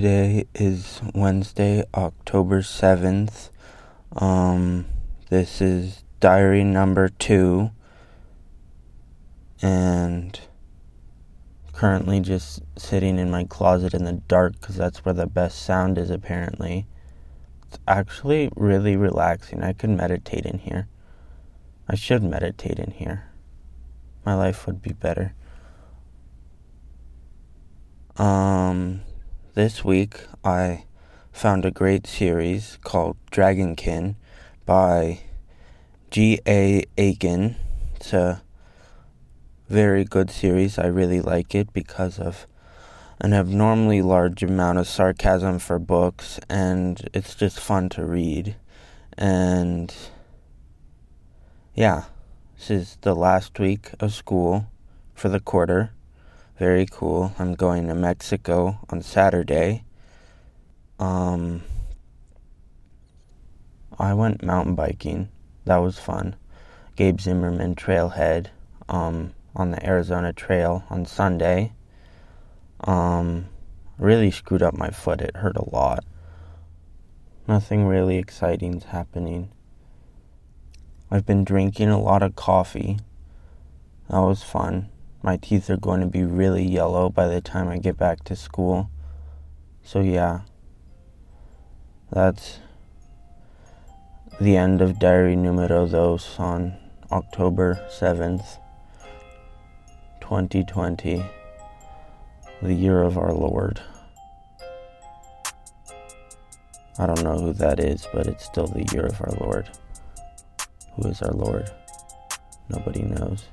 today is Wednesday, October 7th. Um, this is diary number two. And currently just sitting in my closet in the dark because that's where the best sound is, apparently. It's actually really relaxing. I could meditate in here. I should meditate in here. My life would be better. Um, this week I found a great series called Dragonkin by G.A. Aiken. It's a very good series. I really like it because of an abnormally large amount of sarcasm for books, and it's just fun to read. And yeah, this is the last week of school for the quarter. Very cool. I'm going to Mexico on Saturday. Um, I went mountain biking. That was fun. Gabe Zimmerman Trailhead um, on the Arizona Trail on Sunday. Um, really screwed up my foot. It hurt a lot. Nothing really exciting's happening. I've been drinking a lot of coffee. That was fun. My teeth are going to be really yellow by the time I get back to school. So, yeah. That's the end of Diary Numero Dos on October 7th, 2020 the year of our Lord. I don't know who that is, but it's still the year of our Lord. Who is our Lord? Nobody knows.